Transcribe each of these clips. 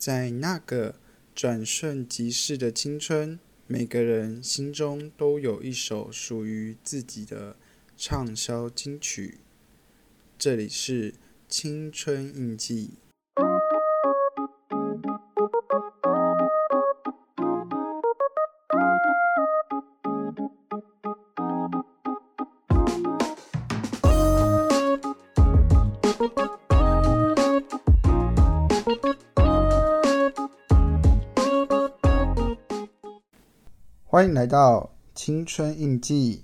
在那个转瞬即逝的青春，每个人心中都有一首属于自己的畅销金曲。这里是青春印记。欢迎来到青春印记，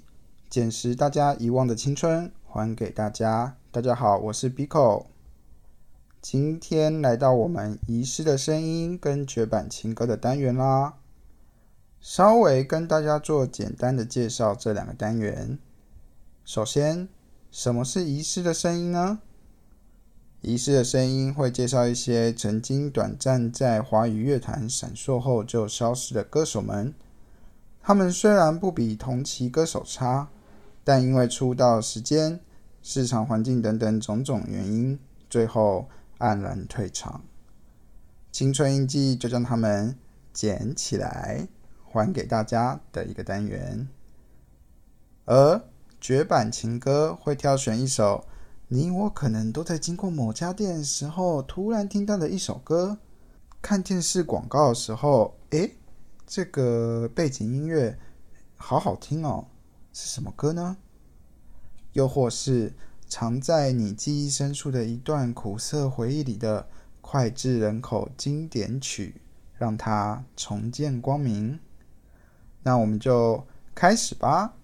捡拾大家遗忘的青春，还给大家。大家好，我是 Biko，今天来到我们遗失的声音跟绝版情歌的单元啦。稍微跟大家做简单的介绍这两个单元。首先，什么是遗失的声音呢？遗失的声音会介绍一些曾经短暂在华语乐坛闪烁后就消失的歌手们。他们虽然不比同期歌手差，但因为出道时间、市场环境等等种种原因，最后黯然退场。青春印记就将他们捡起来，还给大家的一个单元。而绝版情歌会挑选一首你我可能都在经过某家店时候突然听到的一首歌，看电视广告的时候，诶。这个背景音乐好好听哦，是什么歌呢？又或是藏在你记忆深处的一段苦涩回忆里的脍炙人口经典曲，让它重见光明？那我们就开始吧。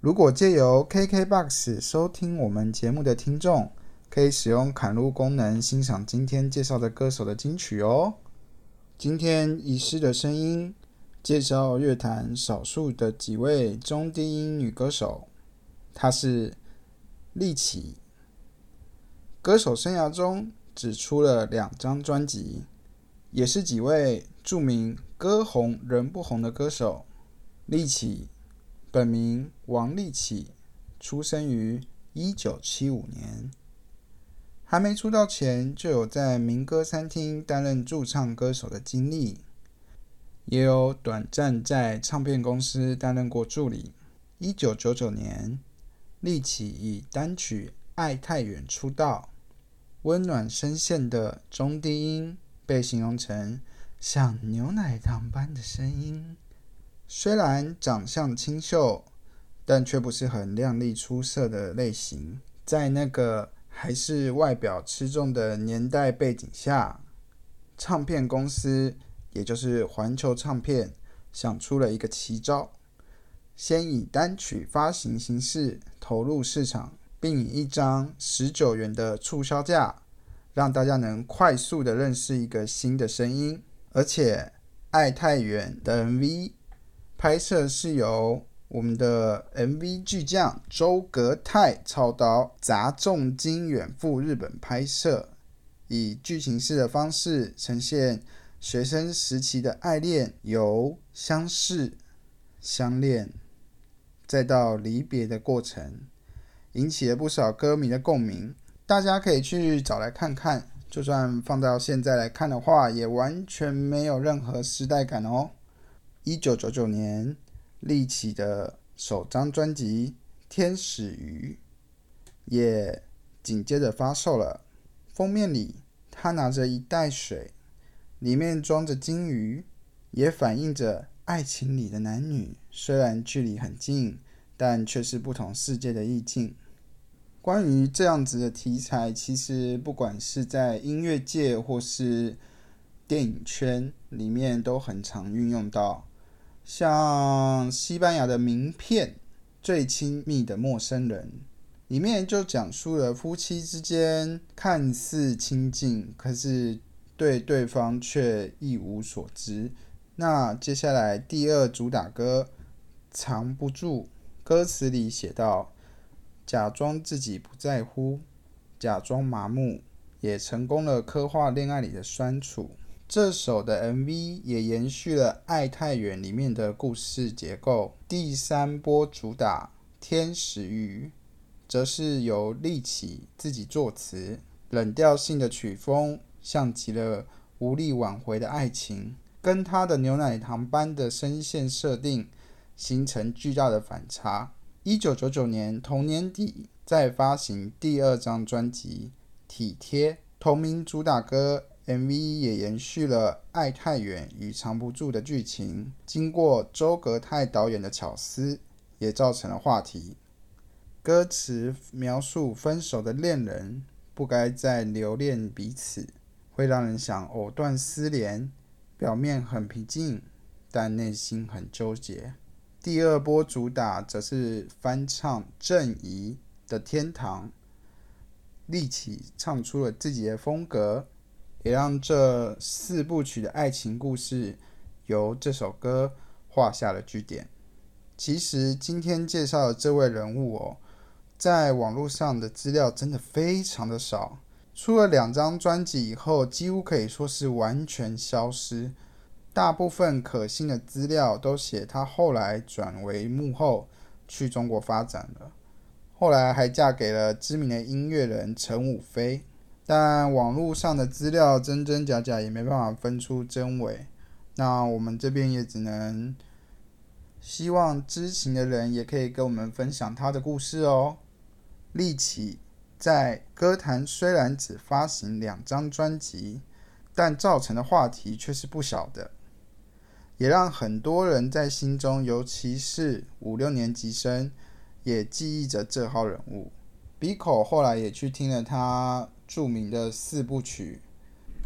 如果借由 KKBOX 收听我们节目的听众，可以使用砍入功能欣赏今天介绍的歌手的金曲哦。今天遗失的声音介绍乐坛少数的几位中低音女歌手，她是丽琪。歌手生涯中只出了两张专辑，也是几位著名歌红人不红的歌手。丽琪本名王丽琪，出生于一九七五年。还没出道前，就有在民歌餐厅担任驻唱歌手的经历，也有短暂在唱片公司担任过助理。一九九九年，利奇以单曲《爱太远》出道，温暖声线的中低音被形容成像牛奶糖般的声音。虽然长相清秀，但却不是很靓丽出色的类型，在那个。还是外表吃重的年代背景下，唱片公司也就是环球唱片想出了一个奇招，先以单曲发行形式投入市场，并以一张十九元的促销价，让大家能快速的认识一个新的声音。而且，《爱太远》的 MV 拍摄是由。我们的 MV 巨匠周格泰操刀，砸重金远赴日本拍摄，以剧情式的方式呈现学生时期的爱恋，由相识、相恋，再到离别的过程，引起了不少歌迷的共鸣。大家可以去找来看看，就算放到现在来看的话，也完全没有任何时代感哦。一九九九年。立起的首张专辑《天使鱼》也紧接着发售了。封面里，他拿着一袋水，里面装着金鱼，也反映着爱情里的男女虽然距离很近，但却是不同世界的意境。关于这样子的题材，其实不管是在音乐界或是电影圈里面，都很常运用到。像西班牙的名片《最亲密的陌生人》里面就讲述了夫妻之间看似亲近，可是对对方却一无所知。那接下来第二主打歌《藏不住》，歌词里写到：“假装自己不在乎，假装麻木，也成功了刻画恋爱里的酸楚。”这首的 MV 也延续了《爱太远》里面的故事结构。第三波主打《天使鱼》则是由利奇自己作词，冷调性的曲风像极了无力挽回的爱情，跟他的牛奶糖般的声线设定形成巨大的反差。一九九九年同年底，再发行第二张专辑《体贴》，同名主打歌 MV 也延续了“爱太远与藏不住”的剧情，经过周格泰导演的巧思，也造成了话题。歌词描述分手的恋人不该再留恋彼此，会让人想藕断丝连。表面很平静，但内心很纠结。第二波主打则是翻唱郑怡的《天堂》，立起唱出了自己的风格，也让这四部曲的爱情故事由这首歌画下了句点。其实今天介绍的这位人物哦。在网络上的资料真的非常的少，出了两张专辑以后，几乎可以说是完全消失。大部分可信的资料都写他后来转为幕后，去中国发展了，后来还嫁给了知名的音乐人陈武飞。但网络上的资料真真假假，也没办法分出真伪。那我们这边也只能希望知情的人也可以跟我们分享他的故事哦。立奇在歌坛虽然只发行两张专辑，但造成的话题却是不小的，也让很多人在心中，尤其是五六年级生，也记忆着这号人物。Biko 后来也去听了他著名的四部曲，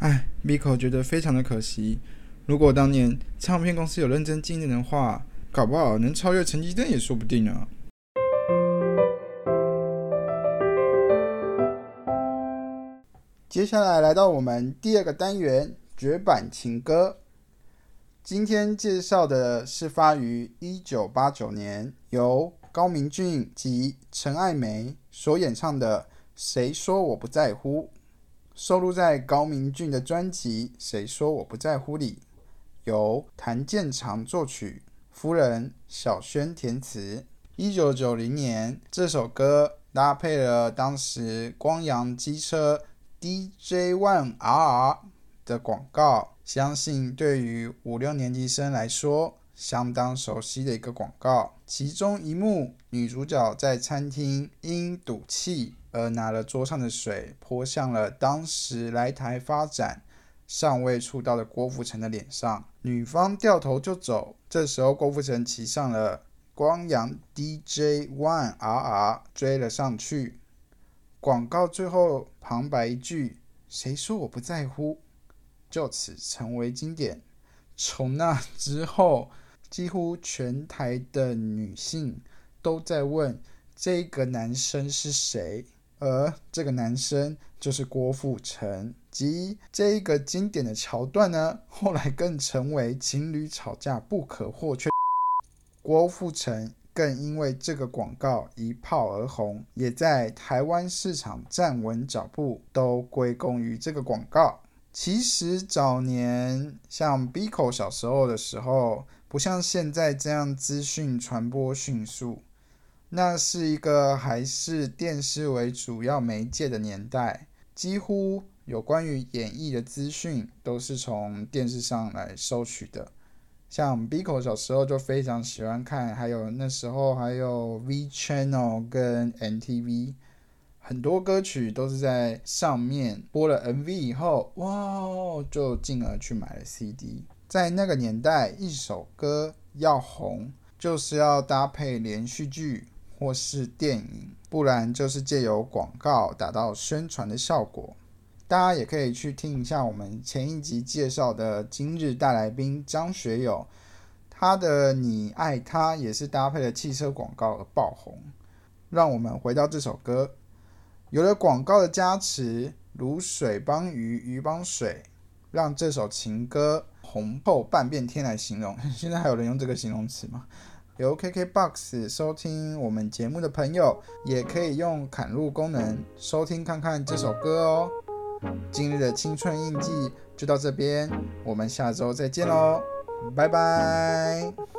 哎，Miko 觉得非常的可惜。如果当年唱片公司有认真经营的话，搞不好能超越陈绮贞也说不定呢。接下来来到我们第二个单元绝版情歌。今天介绍的是发于一九八九年，由高明俊及陈爱梅所演唱的《谁说我不在乎》，收录在高明俊的专辑《谁说我不在乎》里，由谭健常作曲，夫人小轩填词。一九九零年，这首歌搭配了当时光阳机车。DJ One R 的广告，相信对于五六年级生来说相当熟悉的一个广告。其中一幕，女主角在餐厅因赌气而拿了桌上的水泼向了当时来台发展、尚未出道的郭富城的脸上，女方掉头就走。这时候，郭富城骑上了光阳 DJ One R R 追了上去。广告最后旁白一句：“谁说我不在乎？”就此成为经典。从那之后，几乎全台的女性都在问这个男生是谁，而这个男生就是郭富城。及这一个经典的桥段呢，后来更成为情侣吵架不可或缺。郭富城。更因为这个广告一炮而红，也在台湾市场站稳脚步，都归功于这个广告。其实早年像 Biko 小时候的时候，不像现在这样资讯传播迅速，那是一个还是电视为主要媒介的年代，几乎有关于演艺的资讯都是从电视上来收取的。像 Biko 小时候就非常喜欢看，还有那时候还有 V Channel 跟 NTV，很多歌曲都是在上面播了 MV 以后，哇，就进而去买了 CD。在那个年代，一首歌要红，就是要搭配连续剧或是电影，不然就是借由广告达到宣传的效果。大家也可以去听一下我们前一集介绍的今日大来宾张学友，他的《你爱他》也是搭配了汽车广告而爆红。让我们回到这首歌，有了广告的加持，如水帮鱼，鱼帮水，让这首情歌红透半边天来形容。现在还有人用这个形容词吗？由 KKBOX 收听我们节目的朋友，也可以用砍入功能收听看看这首歌哦。今日的青春印记就到这边，我们下周再见喽，拜拜。